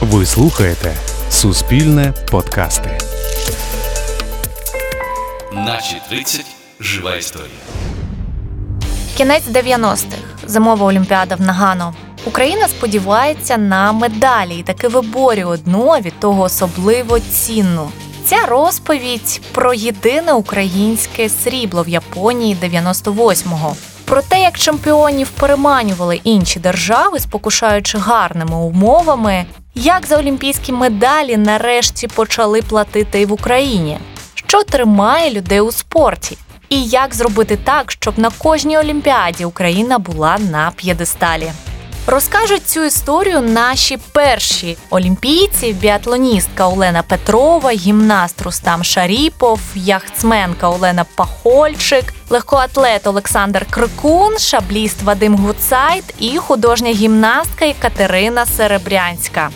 Ви слухаєте Суспільне подкасти. Наші 30 жива історія. Кінець 90-х. Зимова олімпіада в Нагано. Україна сподівається на медалі і таки виборює одну, а від того особливо цінну. Ця розповідь про єдине українське срібло в Японії 98-го. Про те, як чемпіонів переманювали інші держави, спокушаючи гарними умовами, як за олімпійські медалі нарешті почали платити в Україні, що тримає людей у спорті, і як зробити так, щоб на кожній олімпіаді Україна була на п'єдесталі. Розкажуть цю історію наші перші олімпійці: біатлоністка Олена Петрова, гімнаст Рустам Шаріпов, яхтсменка Олена Пахольчик, легкоатлет Олександр Крикун, шабліст Вадим Гуцайт і художня гімнастка Катерина Серебрянська.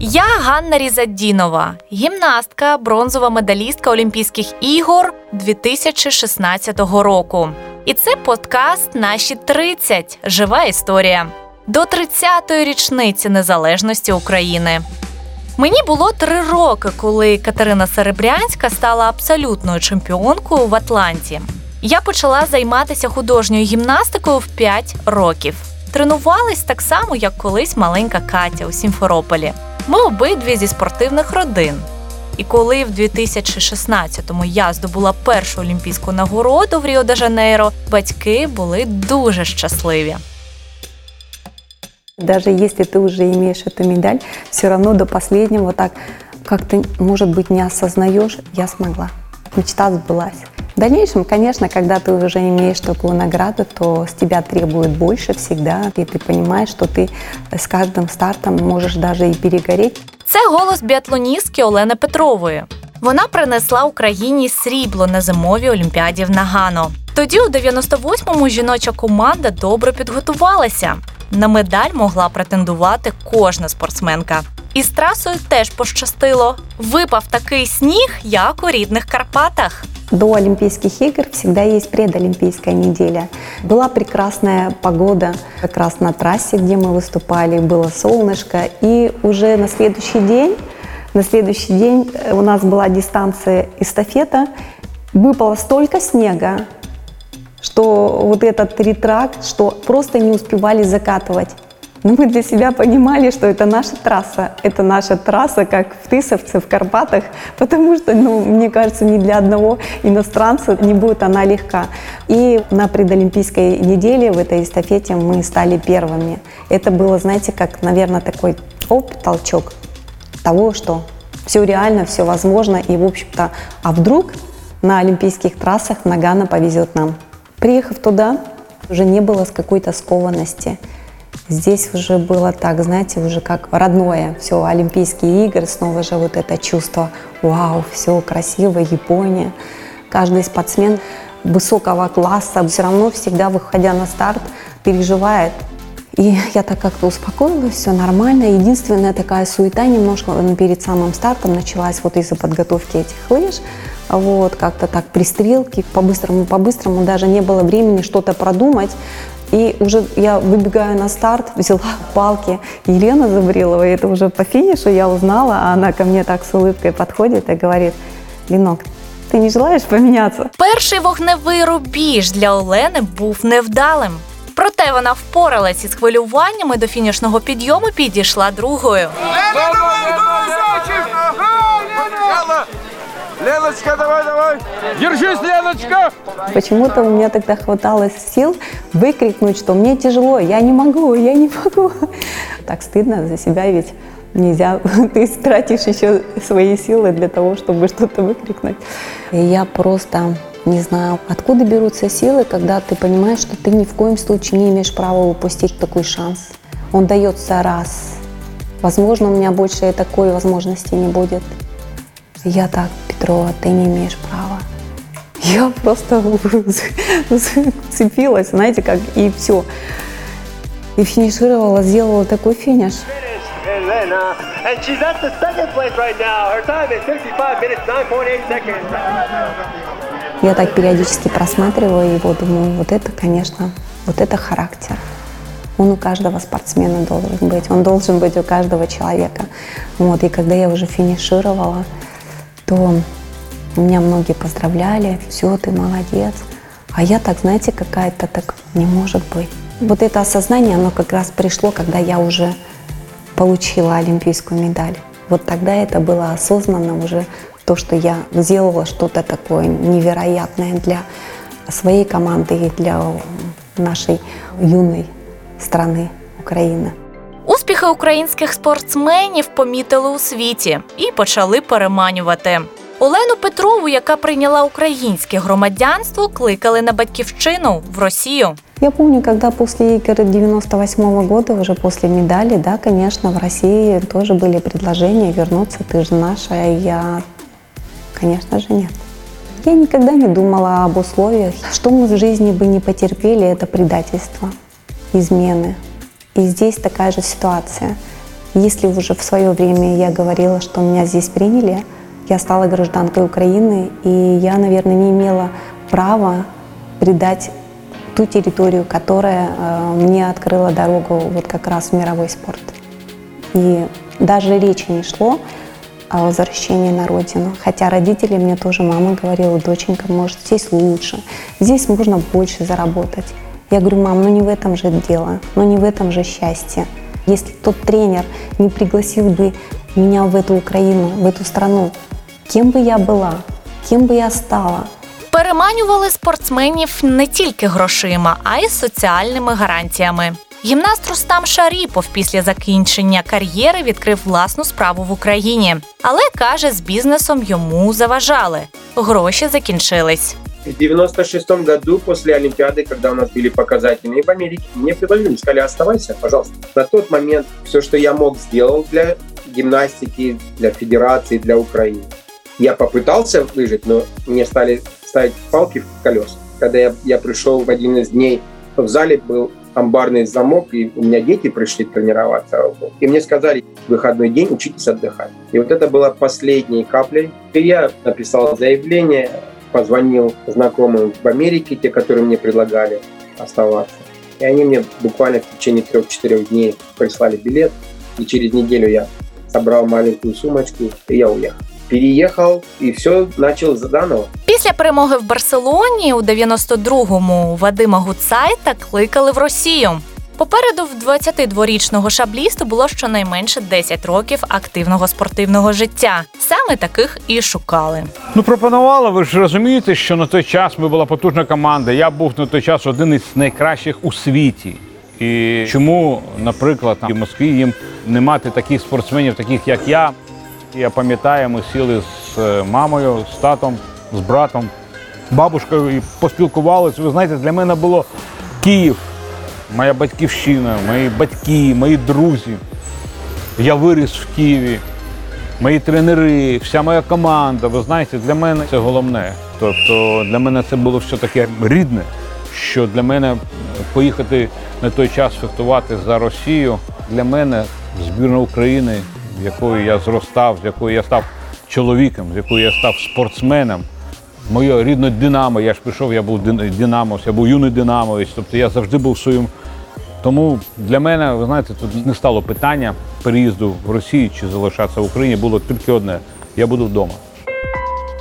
Я Ганна Різадінова, гімнастка, бронзова медалістка Олімпійських ігор 2016 року. І це подкаст Наші 30. Жива історія до 30-ї річниці незалежності України. Мені було три роки, коли Катерина Серебрянська стала абсолютною чемпіонкою в Атланті. Я почала займатися художньою гімнастикою в 5 років. Тренувалась так само, як колись маленька Катя у Сімферополі. Ми обидві зі спортивних родин. І коли в 2016-му я здобула першу олімпійську нагороду в Ріо де Жанейро, батьки були дуже щасливі. Даже если ты уже имеешь эту медаль, все равно до последнего так, как ты, может быть, не осознаешь, я смогла. Мечта сбылась. В дальнейшем, конечно, когда ты уже имеешь такую награду, то с тебя требуют больше всегда, и ты понимаешь, что ты с каждым стартом можешь даже и перегореть. Це голос біатлоністки Олени Петрової. Вона принесла Україні срібло на зимовій олімпіаді в Нагано. Тоді, у 98-му, жіноча команда добре підготувалася. На медаль могла претендувати кожна спортсменка. І з трасою теж пощастило. Випав такий сніг, як у рідних Карпатах. До Олимпийских игр всегда есть предолимпийская неделя. Была прекрасная погода как раз на трассе, где мы выступали, было солнышко. И уже на следующий день, на следующий день э, у нас была дистанция эстафета. Выпало столько снега, что вот этот ретрак, что просто не успевали закатывать. Но мы для себя понимали, что это наша трасса. Это наша трасса, как в Тысовце, в Карпатах, потому что, ну, мне кажется, ни для одного иностранца не будет она легка. И на предолимпийской неделе в этой эстафете мы стали первыми. Это было, знаете, как, наверное, такой оп, толчок того, что все реально, все возможно. И, в общем-то, а вдруг на олимпийских трассах Нагано повезет нам. Приехав туда, уже не было с какой-то скованности. Здесь уже было так, знаете, уже как родное. Все, Олимпийские игры, снова же вот это чувство, вау, все красиво, Япония. Каждый спортсмен высокого класса все равно всегда, выходя на старт, переживает. И я так как-то успокоилась, все нормально. Единственная такая суета немножко перед самым стартом началась вот из-за подготовки этих лыж. Вот, как-то так пристрелки, по-быстрому, по-быстрому, даже не было времени что-то продумать. И уже я выбегаю на старт, взяла палки. Елена Забрилова, это уже по финишу я узнала, а она ко мне так с улыбкой подходит и говорит, Ленок, ти не желаєш помінятися? Перший вогневий рубіж для Олени був невдалим. Проте вона впоралась із хвилюваннями до фінішного підйому підійшла другою. Леночка, давай, давай! Держись, Леночка! Почему-то у меня тогда хватало сил выкрикнуть, что мне тяжело, я не могу, я не могу. Так стыдно за себя, ведь нельзя, ты тратишь еще свои силы для того, чтобы что-то выкрикнуть. И я просто не знаю, откуда берутся силы, когда ты понимаешь, что ты ни в коем случае не имеешь права упустить такой шанс. Он дается раз. Возможно, у меня больше такой возможности не будет. Я так, Петрова, ты не имеешь права. Я просто цепилась, знаете, как и все. И финишировала, сделала такой финиш. And she's at the second place right now. Her time is 55 minutes, 9.8 seconds. Я так периодически просматриваю его, думаю, вот это, конечно, вот это характер. Он у каждого спортсмена должен быть, он должен быть у каждого человека. Вот, и когда я уже финишировала, то меня многие поздравляли, все, ты молодец. А я так, знаете, какая-то так, не может быть. Вот это осознание, оно как раз пришло, когда я уже получила олимпийскую медаль. Вот тогда это было осознанно уже то, что я сделала что-то такое невероятное для своей команды и для нашей юной страны Украины. Успіхи українських спортсменів помітили у світі і почали переманювати. Олену Петрову, яка прийняла українське громадянство, кликали на батьківщину в Росію. Я помню, когда после игр 98 года, уже после медали, да, конечно, в России тоже были предложения вернуться, ты же наша, и я, конечно же, нет. Я никогда не думала об условиях. Что мы в жизни бы не потерпели, это предательство, измены. И здесь такая же ситуация. Если уже в свое время я говорила, что меня здесь приняли, я стала гражданкой Украины, и я, наверное, не имела права предать ту территорию, которая э, мне открыла дорогу вот как раз в мировой спорт. И даже речи не шло о возвращении на родину. Хотя родители мне тоже, мама говорила, доченька, может, здесь лучше, здесь можно больше заработать. Я говорю, мам, ну не в этом же дело, ну не в этом же счастье. Если тот тренер не пригласил бы меня в эту Украину, в эту страну, кем бы я была, кем бы я стала, Переманювали спортсменів не тільки грошима, а й соціальними гарантіями. Гімнаст Рустам Шаріпов після закінчення кар'єри відкрив власну справу в Україні, але каже, з бізнесом йому заважали. Гроші закінчились. В 96 году, после Олимпиады, когда у нас были показательные в Америке, мне предложили, сказали, оставайся, пожалуйста. На тот момент все, что я мог, сделал для гимнастики, для федерации, для Украины. Я попытался выжить, но мне стали ставить палки в колеса. Когда я, я пришел в один из дней, в зале был амбарный замок, и у меня дети пришли тренироваться. И мне сказали, в выходной день учитесь отдыхать. И вот это было последней каплей. И я написал заявление, позвонил знакомым в Америке, те, которые мне предлагали оставаться. И они мне буквально в течение трех-четырех дней прислали билет. И через неделю я собрал маленькую сумочку, и я уехал. Переехал, и все начал заново. Після перемоги в Барселоні у 92-му Вадима Гуцайта кликали в Росію. Попереду в 22-річного шаблісту було щонайменше 10 років активного спортивного життя. Саме таких і шукали. Ну, пропонували, ви ж розумієте, що на той час ми була потужна команда. Я був на той час один із найкращих у світі. І чому, наприклад, в Москві їм не мати таких спортсменів, таких як я. Я пам'ятаю, ми сіли з е, мамою, з татом, з братом, бабушкою і поспілкувалися. Ви знаєте, для мене було Київ, моя батьківщина, мої батьки, мої друзі. Я виріс в Києві, мої тренери, вся моя команда. Ви знаєте, для мене це головне. Тобто для мене це було все таке рідне, що для мене поїхати на той час фехтувати за Росію, для мене збірна України, з якою я зростав, з якою я став чоловіком, з якою я став спортсменом. Моє рідне Динамо, я ж пішов, я був дин- динамовець, я був юний динамовець, тобто я завжди був своїм. Тому для мене, ви знаєте, тут не стало питання переїзду в Росію чи залишатися в Україні. Було тільки одне: я буду вдома.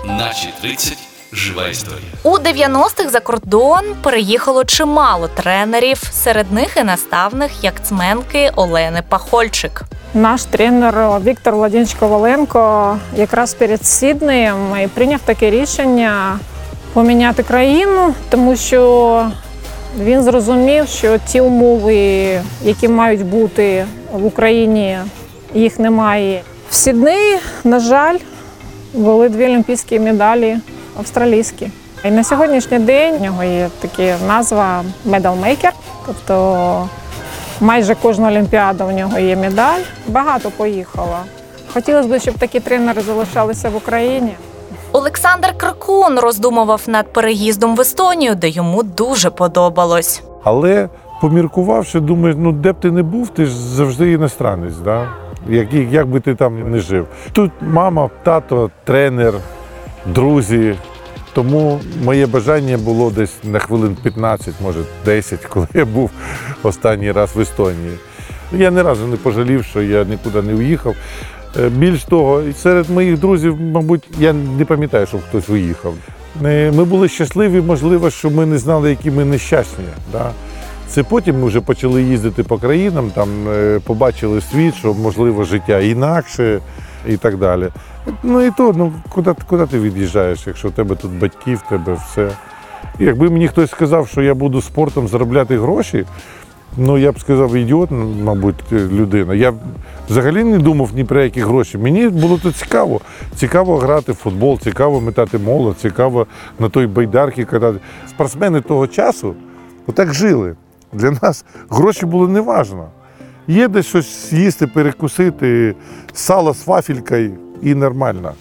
Наші 30 жива історія. У 90-х за кордон переїхало чимало тренерів, серед них і наставних яцменки Олени Пахольчик. Наш тренер Віктор Владимирович Коваленко якраз перед Сіднеєм і прийняв таке рішення поміняти країну, тому що він зрозумів, що ті умови, які мають бути в Україні, їх немає. В Сіднеї, на жаль, були дві олімпійські медалі австралійські. І на сьогоднішній день у нього є така назва медалмейкер, тобто майже кожну олімпіаду у нього є медаль. Багато поїхало. Хотілося б, щоб такі тренери залишалися в Україні. Олександр Кракун роздумував над переїздом в Естонію, де йому дуже подобалось. Але поміркувавши, думаю, ну де б ти не був, ти ж завжди іностранець, да? як, як би ти там не жив. Тут мама, тато, тренер, друзі. Тому моє бажання було десь на хвилин 15, може 10, коли я був останній раз в Естонії. Я ні разу не пожалів, що я нікуди не уїхав. Е, Більш того, серед моїх друзів, мабуть, я не пам'ятаю, щоб хтось уїхав. Е, Ми були щасливі, можливо, що ми не знали, які ми нещасні. Да? Це потім ми вже почали їздити по країнам, там е, побачили світ, що можливо життя інакше і так далі. Ну і то, ну куди, куди ти від'їжджаєш, якщо в тебе тут батьки, в тебе все. Якби мені хтось сказав, що я буду спортом заробляти гроші, ну я б сказав, ідіот, мабуть, людина. Я взагалі не думав ні про які гроші. Мені було то цікаво. Цікаво грати в футбол, цікаво метати молот, цікаво на той байдарки катати. Спортсмени того часу отак жили. Для нас гроші були неважно. Є десь щось їсти, перекусити, сало з вафількою і нормально.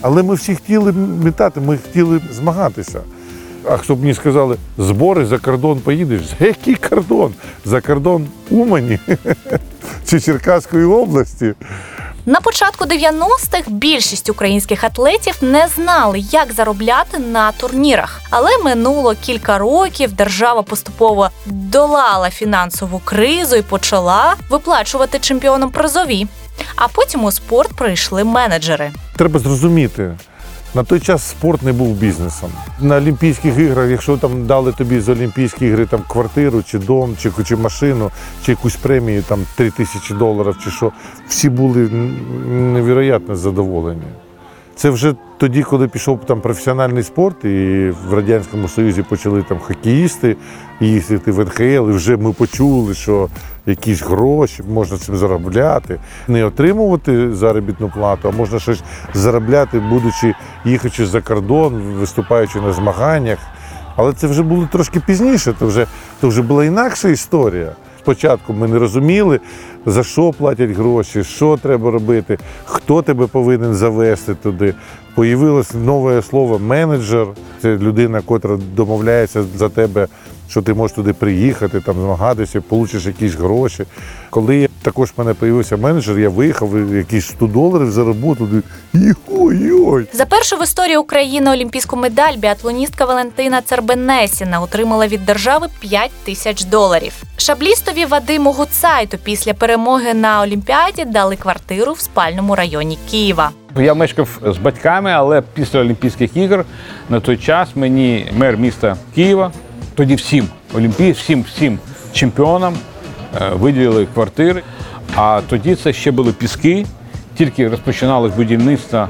Але ми всі хотіли метати, ми хотіли змагатися. А хто б мені сказали, збори за кордон поїдеш? За який кордон? За кордон Умані чи Черкаської області. На початку 90-х більшість українських атлетів не знали, як заробляти на турнірах. Але минуло кілька років. Держава поступово долала фінансову кризу і почала виплачувати чемпіонам призові. А потім у спорт прийшли менеджери. Треба зрозуміти, на той час спорт не був бізнесом. На Олімпійських іграх, якщо там дали тобі з Олімпійських ігри там квартиру, чи дом, чи, чи машину, чи якусь премію, там 3 тисячі доларів, чи що, всі були невероятно задоволені. Це вже тоді, коли пішов там професіональний спорт, і в Радянському Союзі почали там хокеїсти їздити в НХЛ, і вже ми почули, що якісь гроші можна цим заробляти, не отримувати заробітну плату, а можна щось заробляти, будучи їхачи за кордон, виступаючи на змаганнях. Але це вже було трошки пізніше, то вже, то вже була інакша історія. Спочатку ми не розуміли, за що платять гроші, що треба робити, хто тебе повинен завести туди. Появилось нове слово менеджер. Це людина, котра домовляється за тебе, що ти можеш туди приїхати, там змагатися, получиш якісь гроші. Коли також в мене з'явився менеджер, я виїхав якісь 100 доларів заработав. Ой-ой! За першу в історії України олімпійську медаль біатлоністка Валентина Цербенесіна отримала від держави 5 тисяч доларів. Шаблістові Вадиму Гуцайту після перемоги на Олімпіаді дали квартиру в спальному районі Києва. Я мешкав з батьками, але після Олімпійських ігор на той час мені мер міста Києва, тоді всім олімпій, всім всім чемпіонам е, виділили квартири. А тоді це ще були піски, тільки розпочиналось будівництво.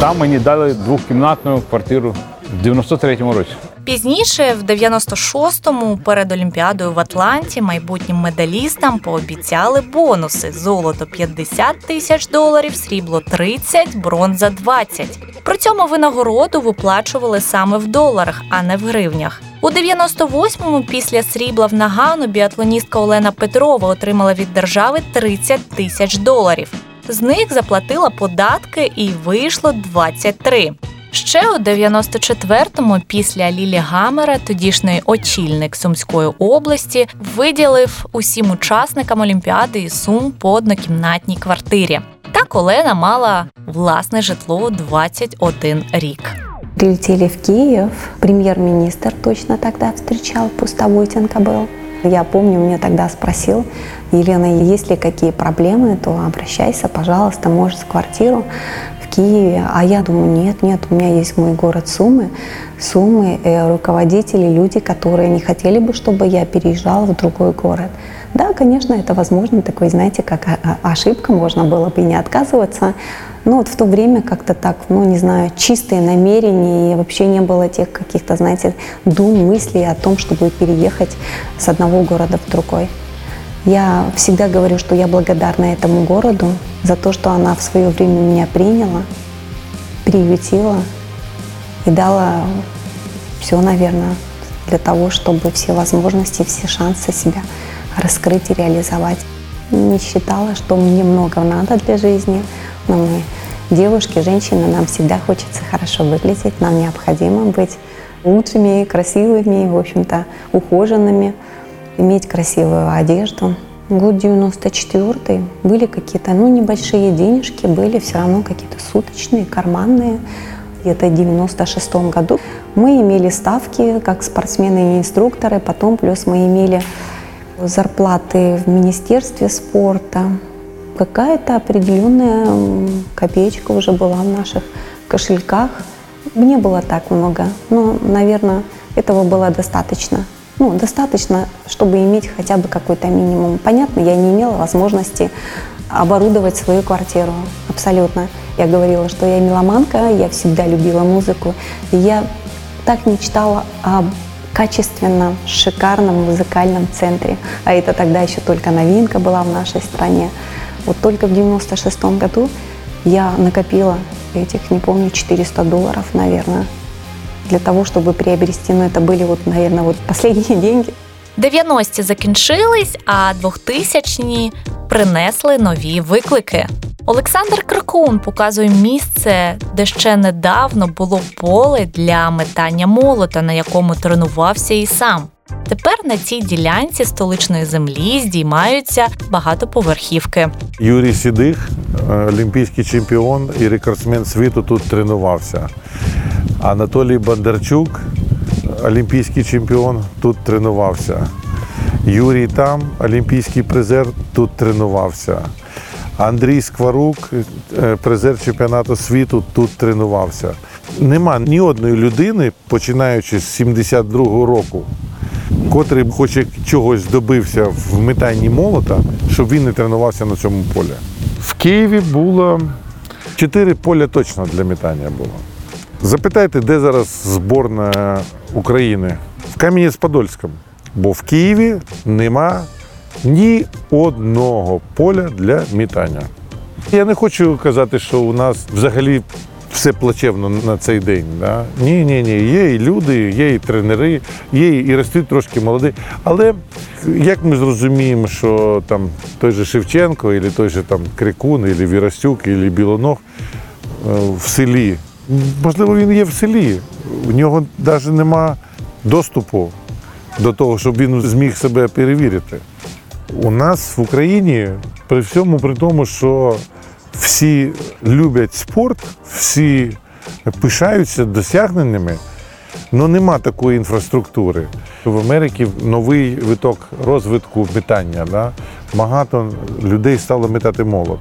Там мені дали двохкімнатну квартиру в 93-му році. Пізніше, в 96-му, перед Олімпіадою в Атланті, майбутнім медалістам пообіцяли бонуси: золото 50 тисяч доларів, срібло 30, бронза 20. При цьому винагороду виплачували саме в доларах, а не в гривнях. У 98-му після срібла в Нагану біатлоністка Олена Петрова отримала від держави 30 тисяч доларів. З них заплатила податки і вийшло 23. Ще у 94-му після Лілі Гамера, тодішній очільник Сумської області, виділив усім учасникам Олімпіади із Сум по однокімнатній квартирі. Так Олена мала власне житло 21 рік. Прилетели в Киев, премьер-министр точно тогда встречал, Пустовойтенко был. Я помню, меня тогда спросил, Елена, есть ли какие проблемы, то обращайся, пожалуйста, можешь квартиру в Киеве. А я думаю, нет, нет, у меня есть мой город Сумы. Сумы, э, руководители, люди, которые не хотели бы, чтобы я переезжала в другой город. Да, конечно, это возможно, такой, знаете, как о- о- ошибка, можно было бы не отказываться. Но вот в то время как-то так, ну, не знаю, чистые намерения, и вообще не было тех каких-то, знаете, дум, мыслей о том, чтобы переехать с одного города в другой. Я всегда говорю, что я благодарна этому городу за то, что она в свое время меня приняла, приютила и дала все, наверное, для того, чтобы все возможности, все шансы себя раскрыть и реализовать. Не считала, что мне много надо для жизни, мы девушки, женщины, нам всегда хочется хорошо выглядеть, нам необходимо быть лучшими, красивыми, в общем-то, ухоженными, иметь красивую одежду. Год 94 были какие-то, ну, небольшие денежки, были все равно какие-то суточные, карманные. где-то в 96 году. Мы имели ставки как спортсмены и инструкторы, потом плюс мы имели зарплаты в Министерстве спорта. Какая-то определенная копеечка уже была в наших кошельках. Не было так много, но, наверное, этого было достаточно. Ну, достаточно, чтобы иметь хотя бы какой-то минимум. Понятно, я не имела возможности оборудовать свою квартиру. Абсолютно. Я говорила, что я меломанка, я всегда любила музыку. И я так мечтала об качественном, шикарном музыкальном центре. А это тогда еще только новинка была в нашей стране. Вот только в 96 году я накопила этих, не помню, 400 долларов, наверное, для того, чтобы приобрести, ну это были вот, наверное, вот последние деньги. 90-ті закінчились, а 2000-ні принесли нові виклики. Олександр Кракун показує місце, де ще недавно було поле для метання молота, на якому тренувався і сам. Тепер на цій ділянці столичної землі здіймаються багатоповерхівки. Юрій Сідих, е, олімпійський чемпіон і рекордсмен світу, тут тренувався. Анатолій Бондарчук, олімпійський чемпіон, тут тренувався. Юрій Там, олімпійський призер, тут тренувався. Андрій Скварук, е, призер чемпіонату світу, тут тренувався. Нема ні одної людини, починаючи з 72-го року, котрий хоче чогось добився в метанні молота, щоб він не тренувався на цьому полі. В Києві було чотири поля точно для метання було. Запитайте, де зараз зборна України? В Кам'янець-Подольському. Бо в Києві нема ні одного поля для мітання. Я не хочу казати, що у нас взагалі все плачевно на цей день. Да? Ні, ні, ні. Є і люди, є і тренери, є і ростуть трошки молоді. Але як ми зрозуміємо, що там той же Шевченко, або той же там Крикун, або Вірастюк, або Білоног е, в селі, можливо, він є в селі. У нього навіть нема доступу до того, щоб він зміг себе перевірити. У нас в Україні при всьому при тому, що всі люблять спорт, всі пишаються досягненнями, але нема такої інфраструктури. В Америці новий виток розвитку метання. Да? Багато людей стало метати молот.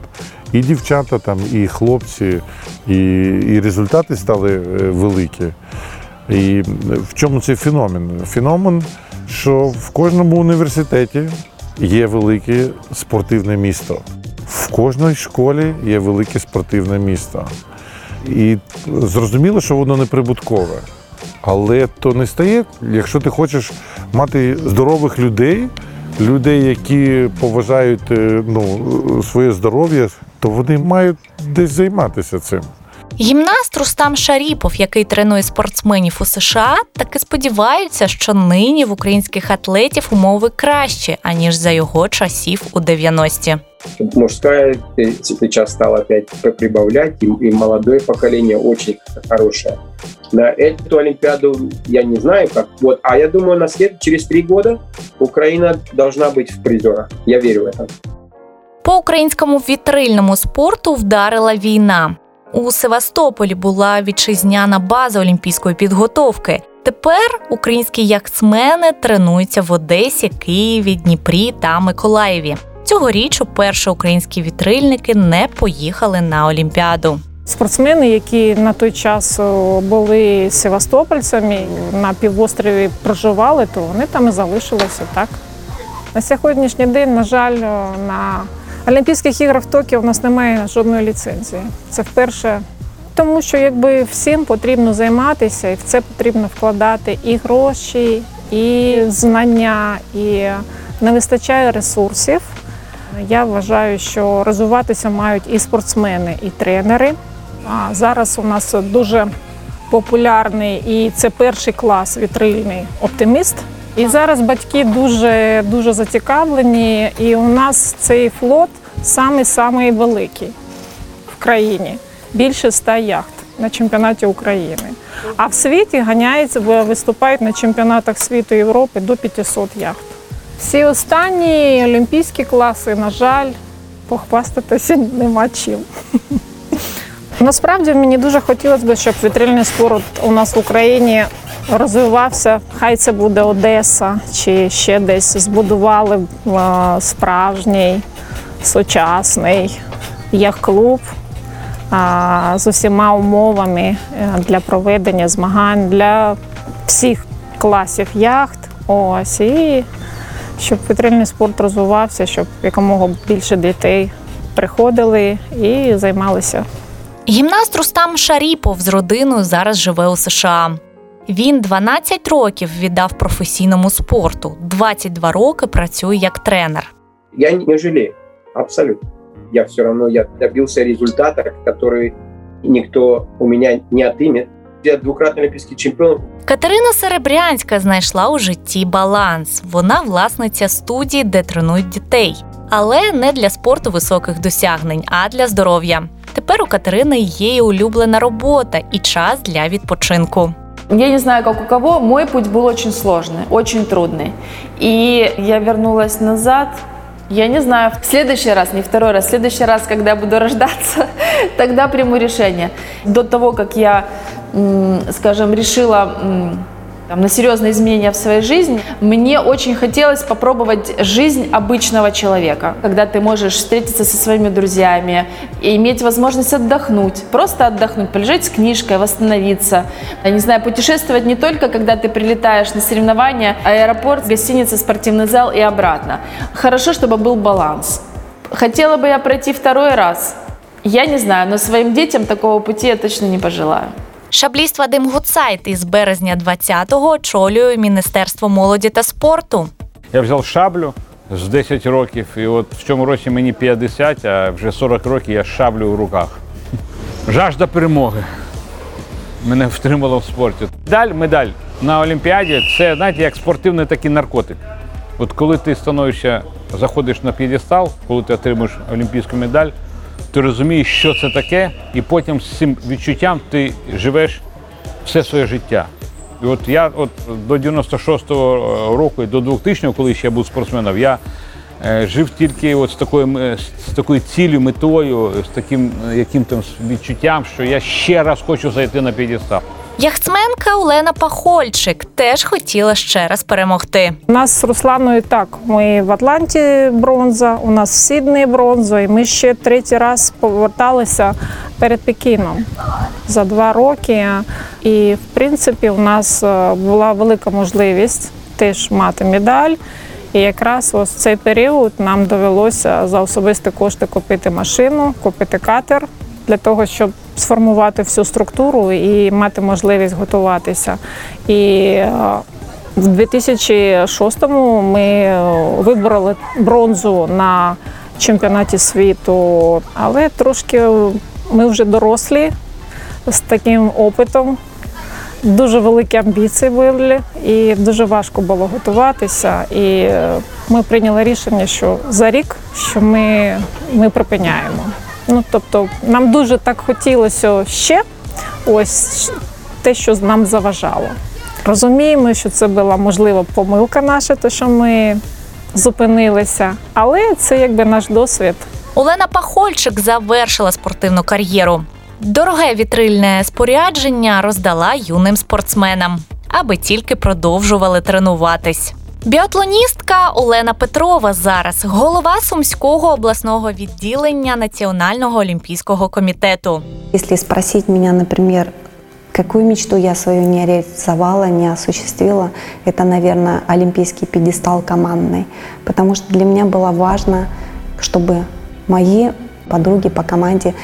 І дівчата, там, і хлопці, і, і результати стали е, великі. І в чому цей феномен? Феномен, що в кожному університеті є велике спортивне місто. В кожній школі є велике спортивне місто. І зрозуміло, що воно не прибуткове. Але то не стає, якщо ти хочеш мати здорових людей, людей, які поважають е, ну, своє здоров'я, то вони мають десь займатися цим. Гімнаст Рустам Шаріпов, який тренує спортсменів у США, таки сподівається, що нині в українських атлетів умови кращі, аніж за його часів у 90-ті. Мужская сейчас стала опять прибавлять, и, и молодое поколение очень хорошее. На эту Олимпиаду я не знаю как. Вот, а я думаю, на след через три года Украина должна быть в призерах. Я верю в это. По українському вітрильному спорту вдарила війна. У Севастополі була вітчизняна база олімпійської підготовки. Тепер українські яхтсмени тренуються в Одесі, Києві, Дніпрі та Миколаєві. Цьогоріч уперше українські вітрильники не поїхали на Олімпіаду. Спортсмени, які на той час були севастопольцями, на півострові проживали, то вони там і залишилися так. На сьогоднішній день, на жаль, на Олімпійських іграх в Токіо у нас немає жодної ліцензії. Це вперше. Тому що якби всім потрібно займатися, і в це потрібно вкладати і гроші, і знання, і не вистачає ресурсів. Я вважаю, що розвиватися мають і спортсмени, і тренери. А зараз у нас дуже популярний і це перший клас вітрильний оптиміст. І зараз батьки дуже дуже зацікавлені, і у нас цей флот самий-самий великий в країні. Більше ста яхт на чемпіонаті України. А в світі ганяється, виступають на чемпіонатах світу Європи до 500 яхт. Всі останні олімпійські класи, на жаль, похвастатися нема чим. Насправді мені дуже хотілося б, щоб вітрильний спорт у нас в Україні розвивався. Хай це буде Одеса чи ще десь збудували справжній сучасний яхт-клуб з усіма умовами е, для проведення змагань для всіх класів яхт. Ось і щоб вітрильний спорт розвивався, щоб якомога більше дітей приходили і займалися. Гімнаст Рустам Шаріпов з родиною зараз живе у США. Він 12 років віддав професійному спорту, 22 роки працює як тренер. Я не жалею, абсолютно. Я все равно я добился результата, который никто у меня не отымет. Я двукратный олимпийский чемпион. Катерина Серебрянська знайшла у житті баланс. Вона власниця студії, де тренують дітей, але не для спорту високих досягнень, а для здоров'я. Тепер у Катерини є і улюблена робота і час для відпочинку. Я не знаю, как у кого, мой путь был очень сложный, очень трудный. И я вернулась назад. Я не знаю, в следующий раз, не второй раз, в следующий раз, когда я буду рождаться, тогда приму решение. До того, как я, скажем, решила там, на серьезные изменения в своей жизни, мне очень хотелось попробовать жизнь обычного человека, когда ты можешь встретиться со своими друзьями и иметь возможность отдохнуть, просто отдохнуть, полежать с книжкой, восстановиться. Я не знаю, путешествовать не только, когда ты прилетаешь на соревнования, аэропорт, гостиница, спортивный зал и обратно. Хорошо, чтобы был баланс. Хотела бы я пройти второй раз? Я не знаю, но своим детям такого пути я точно не пожелаю. Шабліст Вадим Гуцайт із березня 20-го очолює Міністерство молоді та спорту. Я взяв шаблю з 10 років, і от в цьому році мені 50, а вже 40 років я шаблю в руках. Жажда перемоги. Мене втримало в спорті. Медаль, медаль на Олімпіаді це, знаєте, як спортивний такий наркотик. От коли ти становишся, заходиш на п'єдестал, коли ти отримуєш олімпійську медаль, ти розумієш, що це таке, і потім з цим відчуттям ти живеш все своє життя. І от я от до 96-го року і до 2000-го, коли ще я був спортсменом, я е, жив тільки от з такою м- з такою цілею, метою, з таким е, яким там відчуттям, що я ще раз хочу зайти на п'єдестал. Яхтсменка Олена Пахольчик теж хотіла ще раз перемогти. У нас з Русланою так. Ми в Атланті бронза, у нас в Сіднеї бронза, і ми ще третій раз поверталися перед Пекіном за два роки. І в принципі у нас е, була велика можливість теж мати медаль. І якраз ось цей період нам довелося за особисті кошти купити машину, купити катер для того, щоб сформувати всю структуру і мати можливість готуватися. І е, в 2006-му ми е, вибороли бронзу на чемпіонаті світу, але трошки ми вже дорослі з таким опитом. Дуже великі амбіції були, і дуже важко було готуватися. І е, ми прийняли рішення, що за рік що ми, ми припиняємо. Ну тобто, нам дуже так хотілося ще ось те, що нам заважало. Розуміємо, що це була можливо помилка наша, то що ми зупинилися, але це якби наш досвід. Олена Пахольчик завершила спортивну кар'єру. Дороге вітрильне спорядження роздала юним спортсменам, аби тільки продовжували тренуватись. Біатлоністка Олена Петрова зараз голова Сумського обласного відділення Національного олімпійського комітету. Если спросить меня, например, какую мечту я свою не реализовала, не осуществила, это, наверное, олимпийский пьедестал командный. Потому что для меня было важно, чтобы мои подруги по команде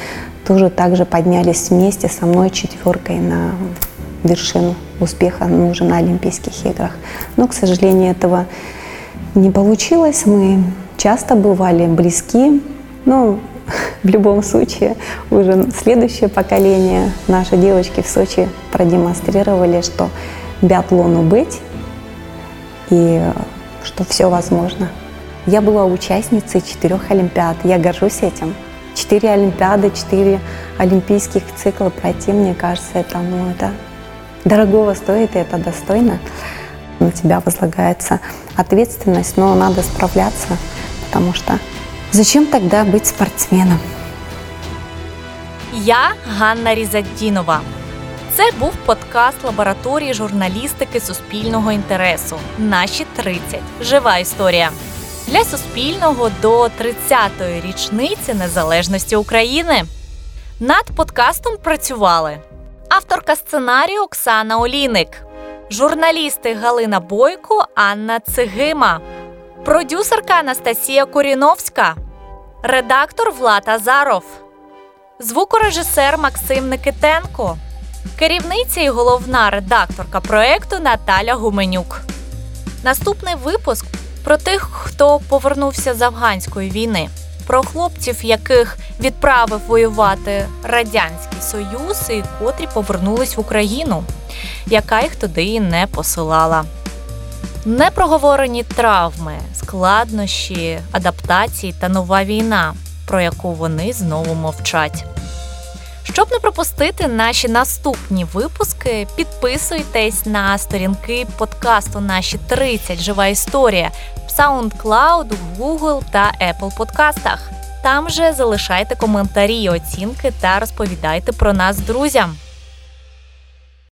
тоже также поднялись вместе со мной четверкой на вершину успеха уже на Олимпийских играх. Но, к сожалению, этого не получилось. Мы часто бывали близки, но в любом случае уже следующее поколение, наши девочки в Сочи продемонстрировали, что биатлону быть и что все возможно. Я была участницей четырех Олимпиад, я горжусь этим. Четыре Олимпиады, четыре олимпийских цикла пройти, мне кажется, это, ну, это дорогого стоит, и это достойно. На тебя возлагается ответственность, но надо справляться, потому что зачем тогда быть спортсменом? Я Ганна Різаддінова. Це був подкаст лабораторії журналістики суспільного інтересу. Наші 30. Жива історія для Суспільного до 30-ї річниці незалежності України. Над подкастом працювали авторка сценарію Оксана Оліник, журналісти Галина Бойко, Анна Цигима, продюсерка Анастасія Коріновська, редактор Влад Азаров, звукорежисер Максим Никитенко, керівниця і головна редакторка проекту Наталя Гуменюк. Наступний випуск про тих, хто повернувся з афганської війни, про хлопців, яких відправив воювати радянський союз, і котрі повернулись в Україну, яка їх туди не посилала. Непроговорені травми, складнощі, адаптації та нова війна, про яку вони знову мовчать. Щоб не пропустити наші наступні випуски, підписуйтесь на сторінки подкасту Наші 30 Жива історія SoundCloud, Google та Apple подкастах. Там же залишайте коментарі, оцінки та розповідайте про нас друзям.